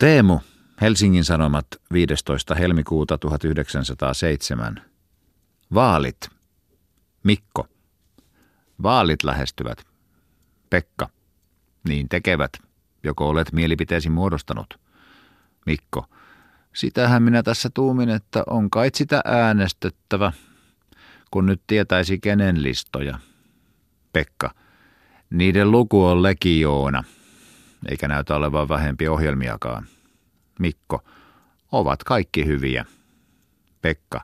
Teemu, Helsingin Sanomat 15. helmikuuta 1907. Vaalit. Mikko. Vaalit lähestyvät. Pekka. Niin tekevät. Joko olet mielipiteesi muodostanut? Mikko. Sitähän minä tässä tuumin, että on kai sitä äänestettävä, kun nyt tietäisi kenen listoja. Pekka. Niiden luku on legioona, eikä näytä olevan vähempi ohjelmiakaan. Mikko. Ovat kaikki hyviä. Pekka.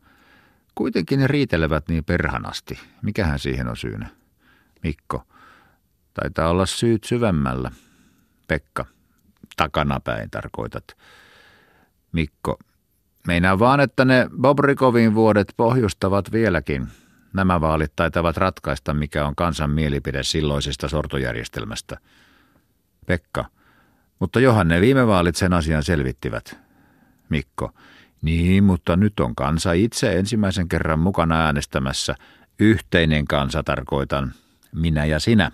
Kuitenkin ne riitelevät niin perhanasti. Mikähän siihen on syynä? Mikko. Taitaa olla syyt syvemmällä. Pekka. Takanapäin tarkoitat. Mikko. Meinaa vaan, että ne Bobrikovin vuodet pohjustavat vieläkin. Nämä vaalit taitavat ratkaista, mikä on kansan mielipide silloisesta sortojärjestelmästä. Pekka. Mutta johan ne viime vaalit sen asian selvittivät. Mikko. Niin, mutta nyt on kansa itse ensimmäisen kerran mukana äänestämässä. Yhteinen kansa tarkoitan. Minä ja sinä.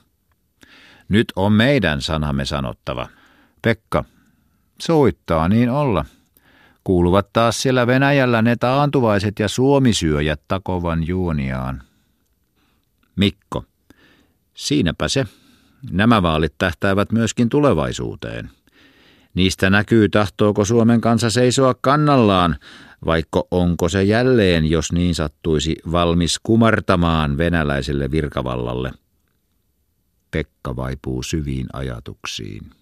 Nyt on meidän sanamme sanottava. Pekka. Soittaa niin olla. Kuuluvat taas siellä Venäjällä ne taantuvaiset ja suomisyöjät takovan juoniaan. Mikko. Siinäpä se. Nämä vaalit tähtäävät myöskin tulevaisuuteen. Niistä näkyy, tahtooko Suomen kansa seisoa kannallaan, vaikka onko se jälleen, jos niin sattuisi, valmis kumartamaan venäläiselle virkavallalle. Pekka vaipuu syviin ajatuksiin.